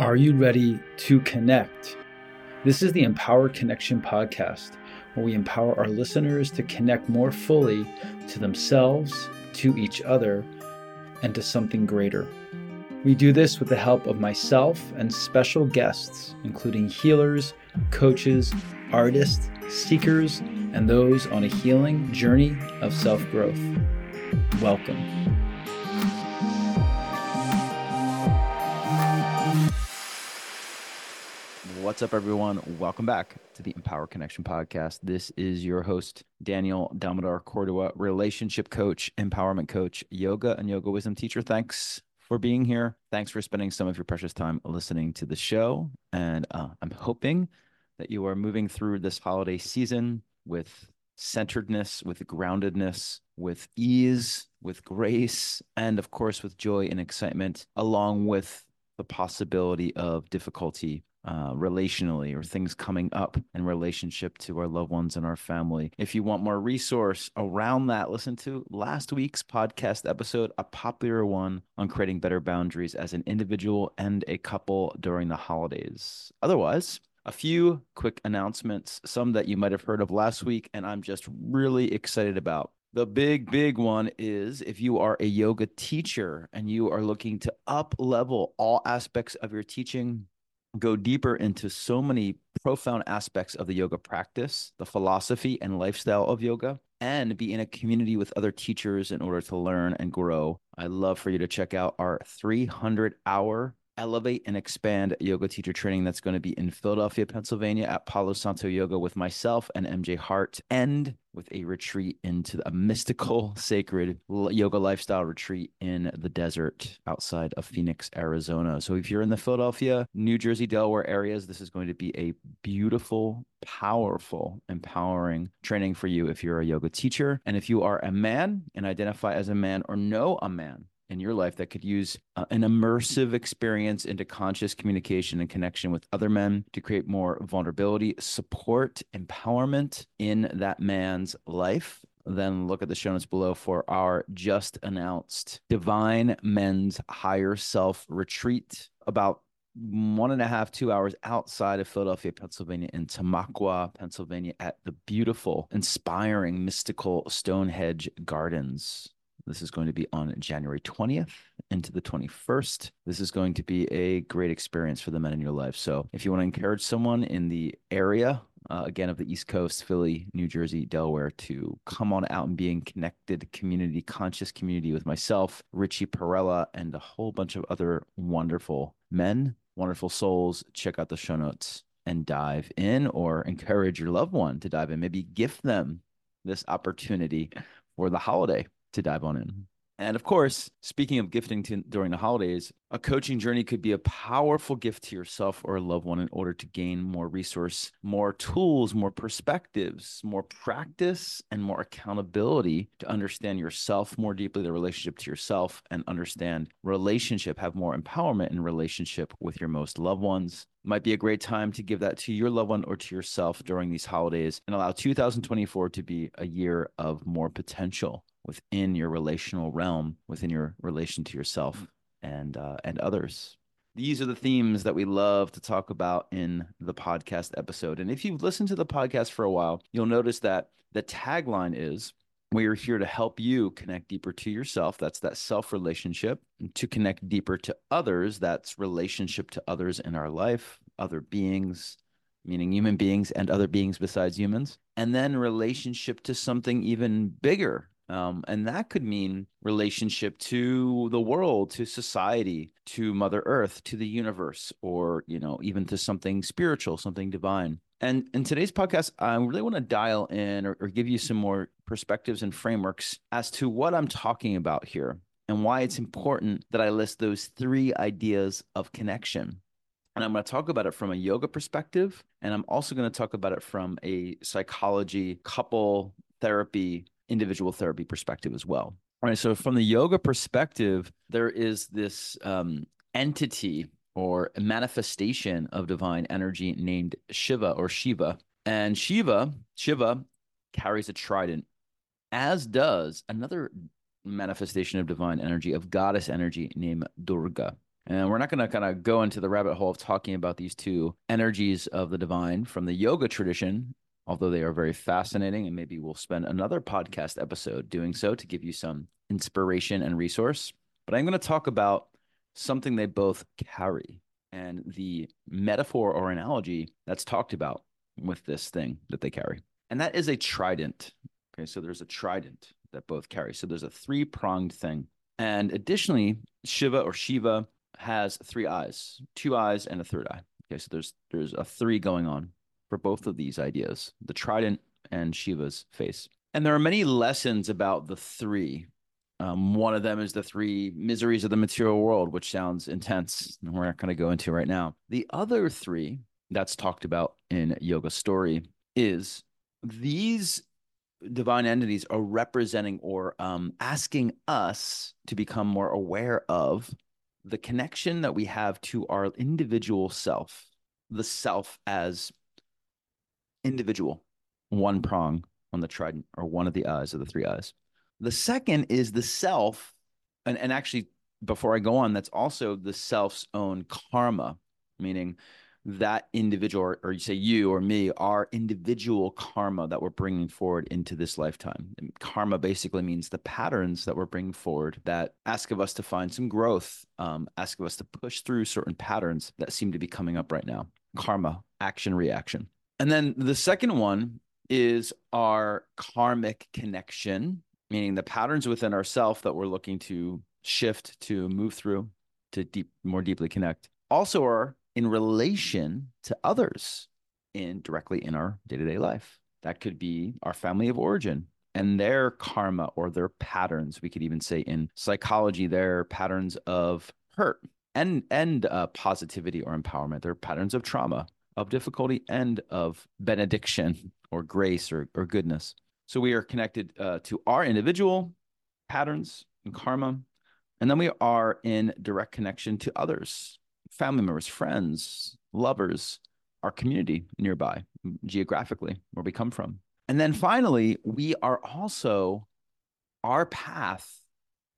Are you ready to connect? This is the Empowered Connection podcast, where we empower our listeners to connect more fully to themselves, to each other, and to something greater. We do this with the help of myself and special guests, including healers, coaches, artists, seekers, and those on a healing journey of self growth. Welcome. What's up, everyone? Welcome back to the Empowered Connection podcast. This is your host, Daniel Damodar Cordua, relationship coach, empowerment coach, yoga and yoga wisdom teacher. Thanks for being here. Thanks for spending some of your precious time listening to the show. And uh, I'm hoping that you are moving through this holiday season with centeredness, with groundedness, with ease, with grace, and of course, with joy and excitement, along with the possibility of difficulty uh, relationally or things coming up in relationship to our loved ones and our family. If you want more resource around that, listen to last week's podcast episode, a popular one on creating better boundaries as an individual and a couple during the holidays. Otherwise, a few quick announcements, some that you might have heard of last week, and I'm just really excited about. The big, big one is if you are a yoga teacher and you are looking to up level all aspects of your teaching, go deeper into so many profound aspects of the yoga practice, the philosophy and lifestyle of yoga, and be in a community with other teachers in order to learn and grow. I'd love for you to check out our 300 hour elevate and expand yoga teacher training that's going to be in Philadelphia, Pennsylvania at Palo Santo Yoga with myself and MJ Hart and with a retreat into a mystical, sacred yoga lifestyle retreat in the desert outside of Phoenix, Arizona. So if you're in the Philadelphia, New Jersey, Delaware areas, this is going to be a beautiful, powerful, empowering training for you if you're a yoga teacher. And if you are a man and identify as a man or know a man in your life that could use uh, an immersive experience into conscious communication and connection with other men to create more vulnerability, support, empowerment in that man's life, then look at the show notes below for our just announced Divine Men's Higher Self Retreat about one and a half, two hours outside of Philadelphia, Pennsylvania, in Tamaqua, Pennsylvania, at the beautiful, inspiring, mystical Stonehedge Gardens. This is going to be on January 20th into the 21st. This is going to be a great experience for the men in your life. So, if you want to encourage someone in the area, uh, again, of the East Coast, Philly, New Jersey, Delaware, to come on out and be in connected community, conscious community with myself, Richie Perella, and a whole bunch of other wonderful men, wonderful souls. Check out the show notes and dive in or encourage your loved one to dive in. Maybe gift them this opportunity for the holiday to dive on in. And of course, speaking of gifting to, during the holidays, a coaching journey could be a powerful gift to yourself or a loved one in order to gain more resource, more tools, more perspectives, more practice, and more accountability to understand yourself more deeply, the relationship to yourself, and understand relationship, have more empowerment in relationship with your most loved ones. Might be a great time to give that to your loved one or to yourself during these holidays and allow 2024 to be a year of more potential within your relational realm, within your relation to yourself and uh, and others. These are the themes that we love to talk about in the podcast episode. And if you've listened to the podcast for a while, you'll notice that the tagline is we are here to help you connect deeper to yourself. That's that self relationship. To connect deeper to others, that's relationship to others in our life, other beings, meaning human beings and other beings besides humans. And then relationship to something even bigger, um, and that could mean relationship to the world, to society, to Mother Earth, to the universe, or, you know, even to something spiritual, something divine. And in today's podcast, I really want to dial in or, or give you some more perspectives and frameworks as to what I'm talking about here and why it's important that I list those three ideas of connection. And I'm going to talk about it from a yoga perspective. And I'm also going to talk about it from a psychology, couple therapy individual therapy perspective as well. All right. So, from the yoga perspective, there is this um, entity or manifestation of divine energy named Shiva or Shiva. And Shiva, Shiva carries a trident, as does another manifestation of divine energy, of goddess energy named Durga. And we're not going to kind of go into the rabbit hole of talking about these two energies of the divine from the yoga tradition, although they are very fascinating. And maybe we'll spend another podcast episode doing so to give you some inspiration and resource. But I'm going to talk about something they both carry and the metaphor or analogy that's talked about with this thing that they carry. And that is a trident. Okay, so there's a trident that both carry. So there's a three pronged thing. And additionally, Shiva or Shiva has three eyes, two eyes and a third eye. Okay, so there's there's a three going on for both of these ideas, the trident and Shiva's face. And there are many lessons about the three. Um, one of them is the three miseries of the material world, which sounds intense, and we're not going to go into right now. The other three that's talked about in Yoga Story is these divine entities are representing or um, asking us to become more aware of the connection that we have to our individual self, the self as individual, one prong on the trident or one of the eyes of the three eyes. The second is the self, and, and actually, before I go on, that's also the self's own karma, meaning that individual, or, or, you say you or me, our individual karma that we're bringing forward into this lifetime. And karma basically means the patterns that we're bringing forward that ask of us to find some growth, um, ask of us to push through certain patterns that seem to be coming up right now. Karma, action, reaction. And then the second one is our karmic connection, meaning the patterns within ourself that we're looking to shift, to move through, to deep, more deeply connect. Also, are in relation to others in directly in our day-to-day life. That could be our family of origin and their karma or their patterns. We could even say in psychology, their patterns of hurt and and uh, positivity or empowerment. Their patterns of trauma, of difficulty, and of benediction or grace or, or goodness. So we are connected uh, to our individual patterns and karma, and then we are in direct connection to others family members, friends, lovers, our community nearby, geographically, where we come from. And then finally, we are also, our path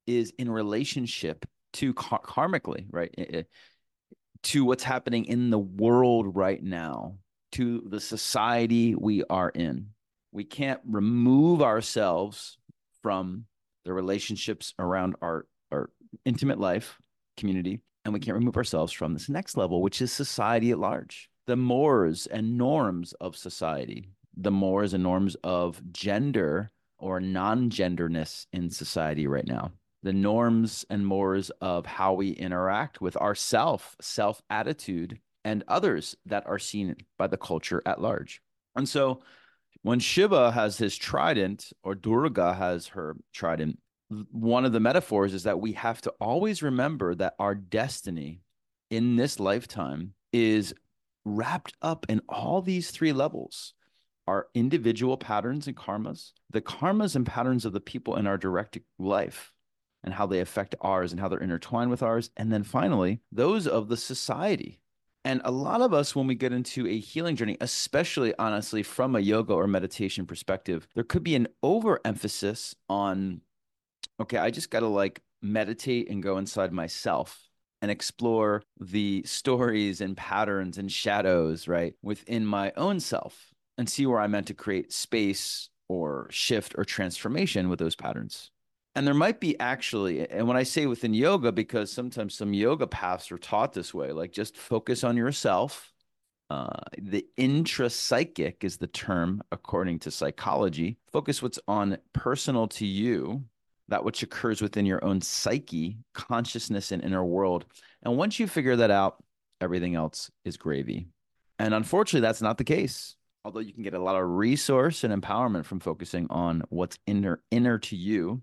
is in relationship to kar- karmically, right? To what's happening in the world right now, to the society we are in. We can't remove ourselves from the relationships around our, our intimate life, community, and we can't remove ourselves from this next level, which is society at large, the mores and norms of society, the mores and norms of gender or non genderness in society right now, the norms and mores of how we interact with ourself, self attitude, and others that are seen by the culture at large. And so when Shiva has his trident or Durga has her trident, one of the metaphors is that we have to always remember that our destiny in this lifetime is wrapped up in all these three levels our individual patterns and karmas, the karmas and patterns of the people in our direct life and how they affect ours and how they're intertwined with ours. And then finally, those of the society. And a lot of us, when we get into a healing journey, especially honestly from a yoga or meditation perspective, there could be an overemphasis on okay, I just got to like meditate and go inside myself and explore the stories and patterns and shadows, right, within my own self and see where I'm meant to create space or shift or transformation with those patterns. And there might be actually, and when I say within yoga, because sometimes some yoga paths are taught this way, like just focus on yourself. Uh, the intrapsychic is the term according to psychology. Focus what's on personal to you that which occurs within your own psyche, consciousness, and inner world. And once you figure that out, everything else is gravy. And unfortunately, that's not the case. Although you can get a lot of resource and empowerment from focusing on what's inner inner to you,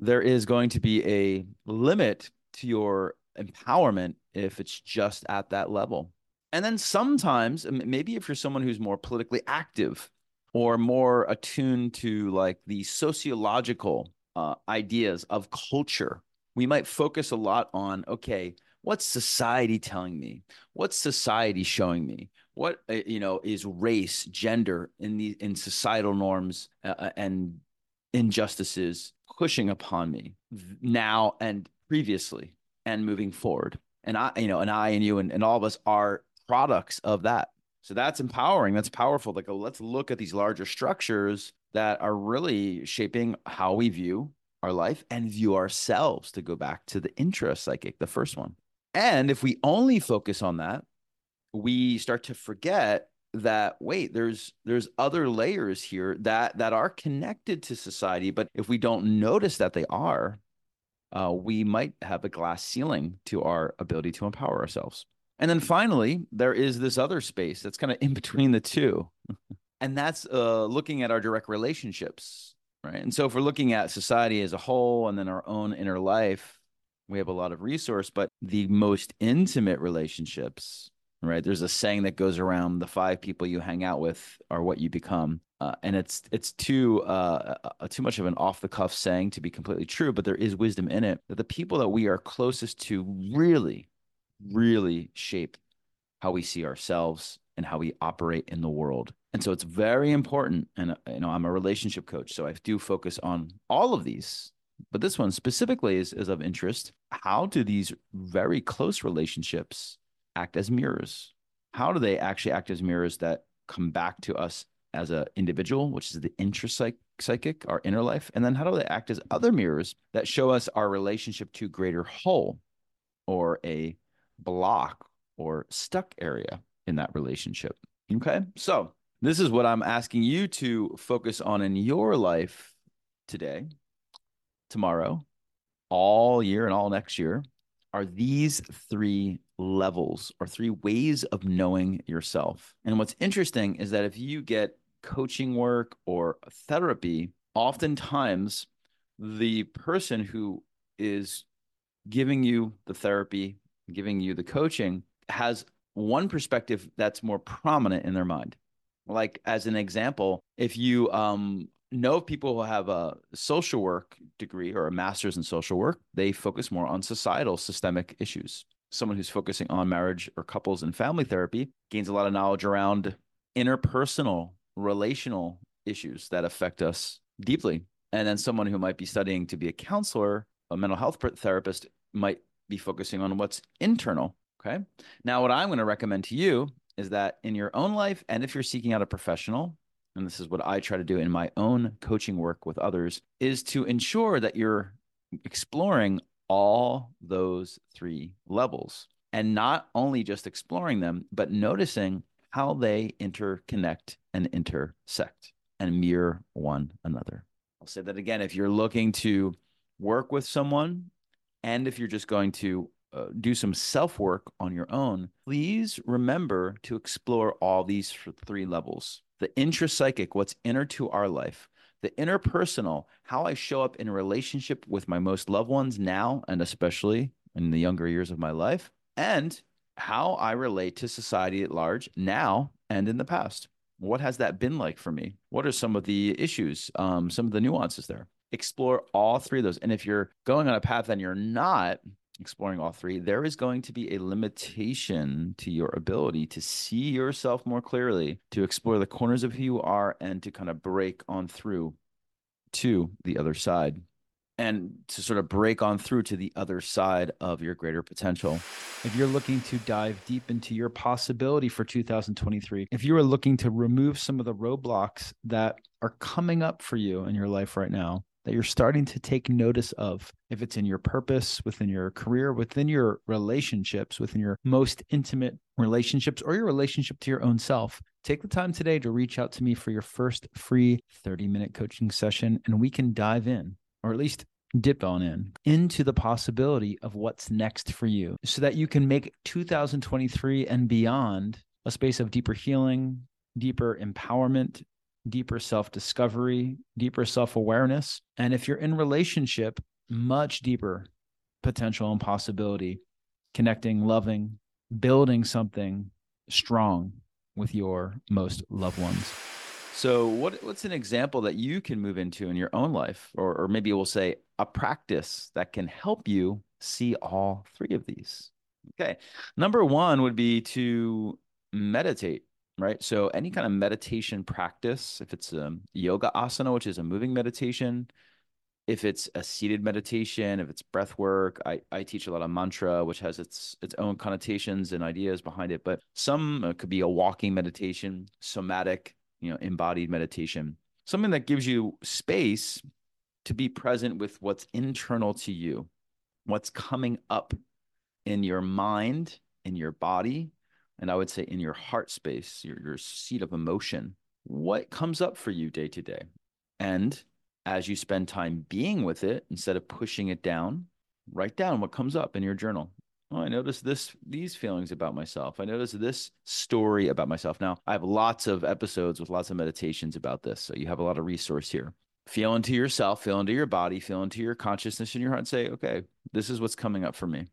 there is going to be a limit to your empowerment if it's just at that level. And then sometimes, maybe if you're someone who's more politically active or more attuned to like the sociological uh, ideas of culture. We might focus a lot on, okay, what's society telling me? What's society showing me? What uh, you know is race, gender in the in societal norms uh, uh and injustices pushing upon me now and previously and moving forward. And I, you know, and I and you and, and all of us are products of that. So that's empowering. That's powerful. Like, let's look at these larger structures that are really shaping how we view our life and view ourselves to go back to the intra psychic, the first one. And if we only focus on that, we start to forget that wait there's there's other layers here that that are connected to society but if we don't notice that they are uh, we might have a glass ceiling to our ability to empower ourselves. And then finally there is this other space that's kind of in between the two and that's uh, looking at our direct relationships right? And so if we're looking at society as a whole and then our own inner life we have a lot of resource but the most intimate relationships right? There's a saying that goes around the five people you hang out with are what you become uh, and it's it's too uh, uh, too much of an off the cuff saying to be completely true but there is wisdom in it that the people that we are closest to really really shape how we see ourselves and how we operate in the world. And so it's very important and you know i'm a relationship coach so i do focus on all of these but this one specifically is, is of interest. How do these very close relationships act as mirrors. How do they actually act as mirrors that come back to us as an individual, which is the intrapsychic, psychic, our inner life? And then how do they act as other mirrors that show us our relationship to greater whole or a block or stuck area in that relationship? Okay. So this is what I'm asking you to focus on in your life today, tomorrow, all year, and all next year are these three levels or three ways of knowing yourself. And what's interesting is that if you get coaching work or therapy, oftentimes the person who is giving you the therapy, giving you the coaching has one perspective that's more prominent in their mind. Like as an example, if you um know people who have a social work degree or a master's in social work, they focus more on societal systemic issues. Someone who's focusing on marriage or couples and family therapy gains a lot of knowledge around interpersonal, relational issues that affect us deeply. And then someone who might be studying to be a counselor, a mental health therapist, might be focusing on what's internal. Okay. Now, what I'm going to recommend to you is that in your own life, and if you're seeking out a professional, and this is what I try to do in my own coaching work with others, is to ensure that you're exploring all those three levels and not only just exploring them, but noticing how they interconnect and intersect and mirror one another. I'll say that again. If you're looking to work with someone, and if you're just going to uh, do some self work on your own, please remember to explore all these three levels the intrapsychic, what's inner to our life, the interpersonal, how I show up in a relationship with my most loved ones now, and especially in the younger years of my life, and how I relate to society at large now and in the past. What has that been like for me? What are some of the issues, um, some of the nuances there? Explore all three of those. And if you're going on a path and you're not, exploring all three, there is going to be a limitation to your ability to see yourself more clearly, to explore the corners of who you are, and to kind of break on through to the other side and to sort of break on through to the other side of your greater potential. If you're looking to dive deep into your possibility for 2023, if you are looking to remove some of the roadblocks that are coming up for you in your life right now, that you're starting to take notice of. If it's in your purpose, within your career, within your relationships, within your most intimate relationships, or your relationship to your own self, take the time today to reach out to me for your first free 30 minute coaching session, and we can dive in, or at least dip on in into the possibility of what's next for you so that you can make 2023 and beyond a space of deeper healing, deeper empowerment, deeper self discovery, deeper self awareness. And if you're in relationship, much deeper potential and possibility, connecting, loving, building something strong with your most loved ones. So, what what's an example that you can move into in your own life, or or maybe we'll say a practice that can help you see all three of these? Okay, number one would be to meditate right? So any kind of meditation practice, if it's a yoga asana, which is a moving meditation, if it's a seated meditation, if it's breath work, I, I teach a lot of mantra, which has its its own connotations and ideas behind it. But some uh, could be a walking meditation, somatic, you know, embodied meditation, something that gives you space to be present with what's internal to you, what's coming up in your mind, in your body, and I would say in your heart space, your, your seat of emotion. What comes up for you day to day? And as you spend time being with it, instead of pushing it down, write down what comes up in your journal. Oh, I noticed this, these feelings about myself. I noticed this story about myself. Now, I have lots of episodes with lots of meditations about this. So you have a lot of resource here. Feel into yourself, feel into your body, feel into your consciousness in your heart, and say, okay, this is what's coming up for me.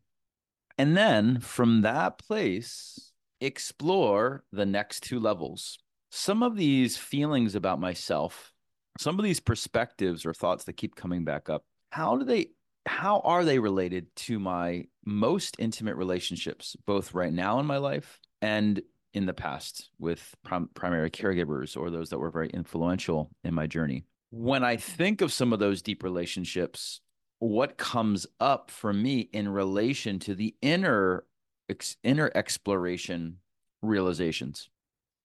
And then from that place, explore the next two levels. Some of these feelings about myself, some of these perspectives or thoughts that keep coming back up, how do they how are they related to my most intimate relationships both right now in my life and in the past with prim- primary caregivers or those that were very influential in my journey when i think of some of those deep relationships what comes up for me in relation to the inner ex, inner exploration realizations.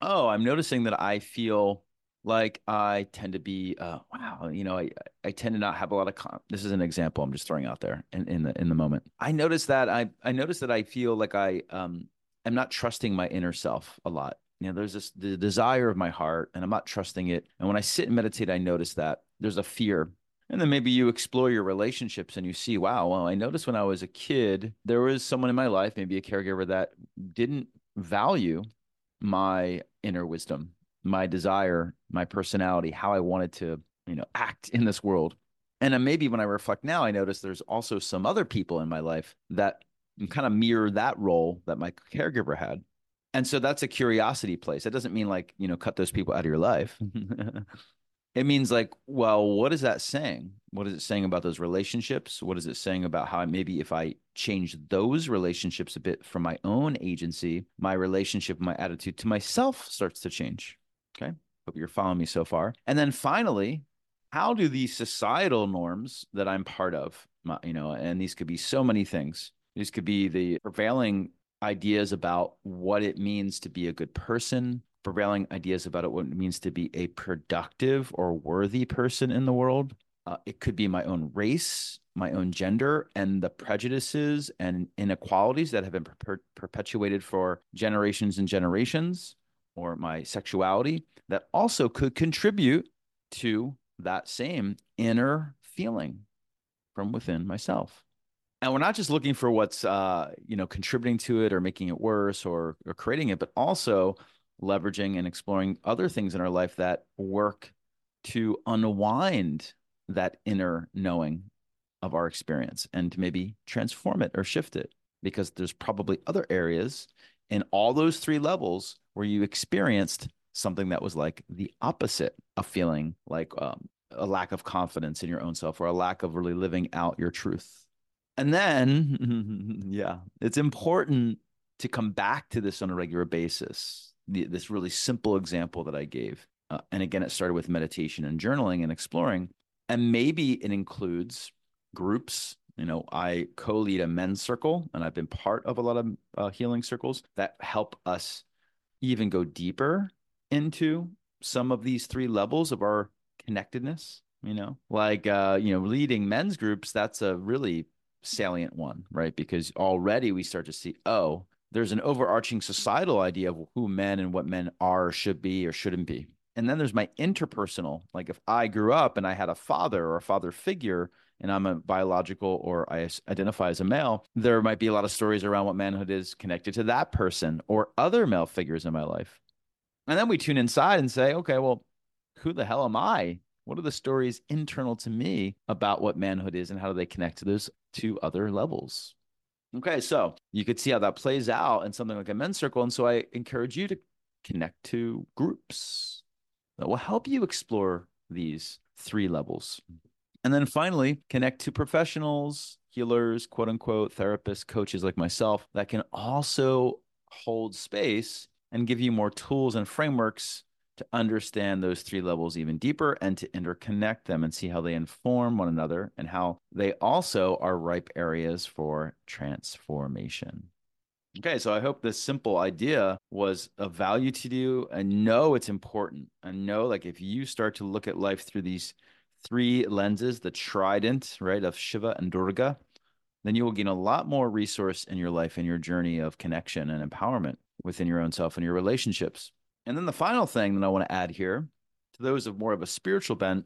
Oh, I'm noticing that I feel like I tend to be uh, wow, you know, I I tend to not have a lot of this is an example I'm just throwing out there in, in the in the moment. I notice that I I notice that I feel like I um am not trusting my inner self a lot. You know, there's this the desire of my heart and I'm not trusting it. And when I sit and meditate, I notice that there's a fear and then maybe you explore your relationships and you see, wow, well, I noticed when I was a kid, there was someone in my life, maybe a caregiver that didn't value my inner wisdom, my desire, my personality, how I wanted to, you know, act in this world. And then maybe when I reflect now, I notice there's also some other people in my life that kind of mirror that role that my caregiver had. And so that's a curiosity place. That doesn't mean like, you know, cut those people out of your life. it means like well what is that saying? What is it saying about those relationships? What is it saying about how maybe if i change those relationships a bit from my own agency my relationship my attitude to myself starts to change okay? Hope you're following me so far. And then finally how do these societal norms that i'm part of my, you know and these could be so many things. These could be the prevailing ideas about what it means to be a good person prevailing ideas about what it means to be a productive or worthy person in the world. Uh, it could be my own race, my own gender, and the prejudices and inequalities that have been per- perpetuated for generations and generations, or my sexuality that also could contribute to that same inner feeling from within myself. And we're not just looking for what's uh, you know contributing to it or making it worse or, or creating it, but also leveraging and exploring other things in our life that work to unwind that inner knowing of our experience and to maybe transform it or shift it because there's probably other areas in all those three levels where you experienced something that was like the opposite of feeling like um, a lack of confidence in your own self or a lack of really living out your truth. And then, yeah, it's important to come back to this on a regular basis the, this really simple example that I gave. Uh, and again, it started with meditation and journaling and exploring. And maybe it includes groups. You know, I co lead a men's circle, and I've been part of a lot of uh, healing circles that help us even go deeper into some of these three levels of our connectedness. You know, like, uh, you know, leading men's groups, that's a really salient one, right? Because already we start to see, oh, there's an overarching societal idea of who men and what men are, should be, or shouldn't be. And then there's my interpersonal. Like if I grew up and I had a father or a father figure, and I'm a biological or I identify as a male, there might be a lot of stories around what manhood is connected to that person or other male figures in my life. And then we tune inside and say, okay, well, who the hell am I? What are the stories internal to me about what manhood is and how do they connect to those two other levels? Okay, so you could see how that plays out in something like a men's circle. And so I encourage you to connect to groups that will help you explore these three levels. And then finally, connect to professionals, healers, quote unquote, therapists, coaches like myself that can also hold space and give you more tools and frameworks to understand those three levels even deeper and to interconnect them and see how they inform one another and how they also are ripe areas for transformation. Okay, so I hope this simple idea was of value to you and know it's important. And know, like, if you start to look at life through these three lenses, the trident, right, of Shiva and Durga, then you will gain a lot more resource in your life and your journey of connection and empowerment within your own self and your relationships. And then the final thing that I want to add here to those of more of a spiritual bent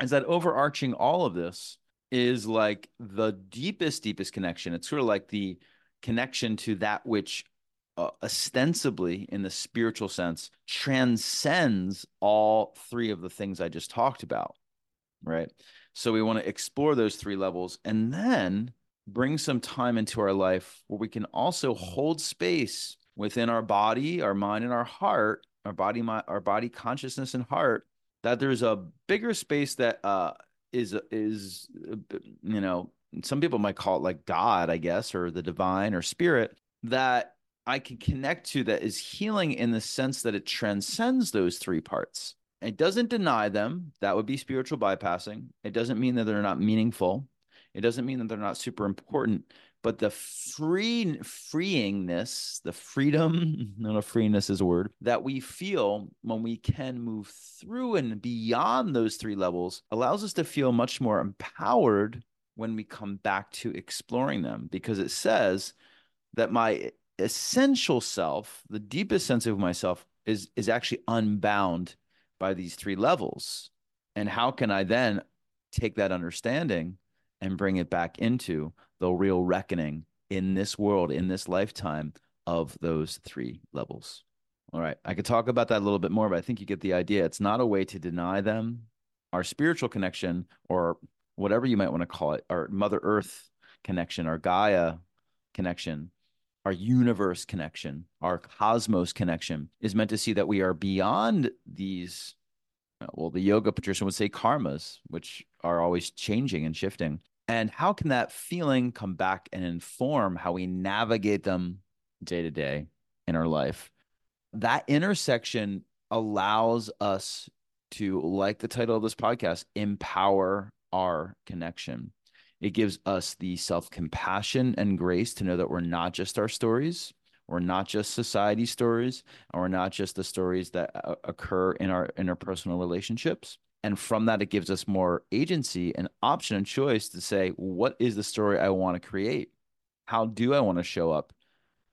is that overarching all of this is like the deepest, deepest connection. It's sort of like the connection to that which uh, ostensibly, in the spiritual sense, transcends all three of the things I just talked about. Right. So we want to explore those three levels and then bring some time into our life where we can also hold space within our body, our mind, and our heart, our body, my, our body consciousness and heart, that there's a bigger space that uh, is is you know some people might call it like God, I guess, or the divine or spirit that I can connect to that is healing in the sense that it transcends those three parts. It doesn't deny them. That would be spiritual bypassing. It doesn't mean that they're not meaningful. It doesn't mean that they're not super important, but the free freeingness, the freedom, no, no, freeness is a word that we feel when we can move through and beyond those three levels allows us to feel much more empowered when we come back to exploring them because it says that my essential self, the deepest sense of myself, is is actually unbound by these three levels. And how can I then take that understanding and bring it back into the real reckoning in this world, in this lifetime of those three levels? All right. I could talk about that a little bit more, but I think you get the idea. It's not a way to deny them. Our spiritual connection or whatever you might want to call it, our Mother Earth connection, our Gaia connection, our universe connection, our cosmos connection is meant to see that we are beyond these. Well, the yoga patrician would say karmas, which are always changing and shifting. And how can that feeling come back and inform how we navigate them day to day in our life? That intersection allows us to, like the title of this podcast, empower our connection. It gives us the self compassion and grace to know that we're not just our stories, we're not just society stories, and we're not just the stories that uh, occur in our interpersonal relationships. And from that, it gives us more agency and option and choice to say, what is the story I want to create? How do I want to show up?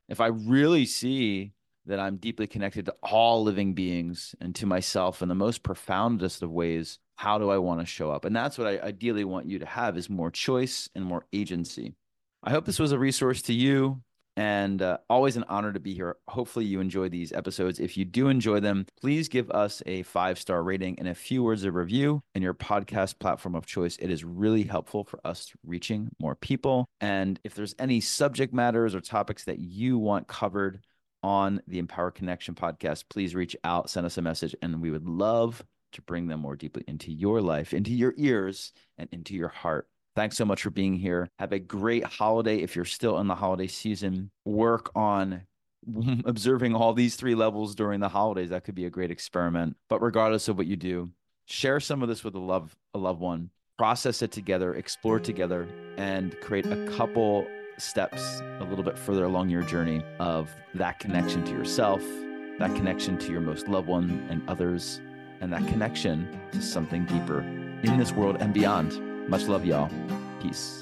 If I really see that I'm deeply connected to all living beings and to myself in the most profoundest of ways, how do I want to show up? And that's what I ideally want you to have is more choice and more agency. I hope this was a resource to you and uh, always an honor to be here. Hopefully, you enjoy these episodes. If you do enjoy them, please give us a five star rating and a few words of review in your podcast platform of choice. It is really helpful for us reaching more people. And if there's any subject matters or topics that you want covered on the Empowered Connection podcast, please reach out, send us a message, and we would love to bring them more deeply into your life, into your ears, and into your heart. Thanks so much for being here. Have a great holiday. If you're still in the holiday season, work on observing all these three levels during the holidays. That could be a great experiment. But regardless of what you do, share some of this with a love a loved one. Process it together, explore together, and create a couple steps a little bit further along your journey of that connection to yourself, that connection to your most loved one and others, and that connection to something deeper in this world and beyond. Much love, y'all. Peace.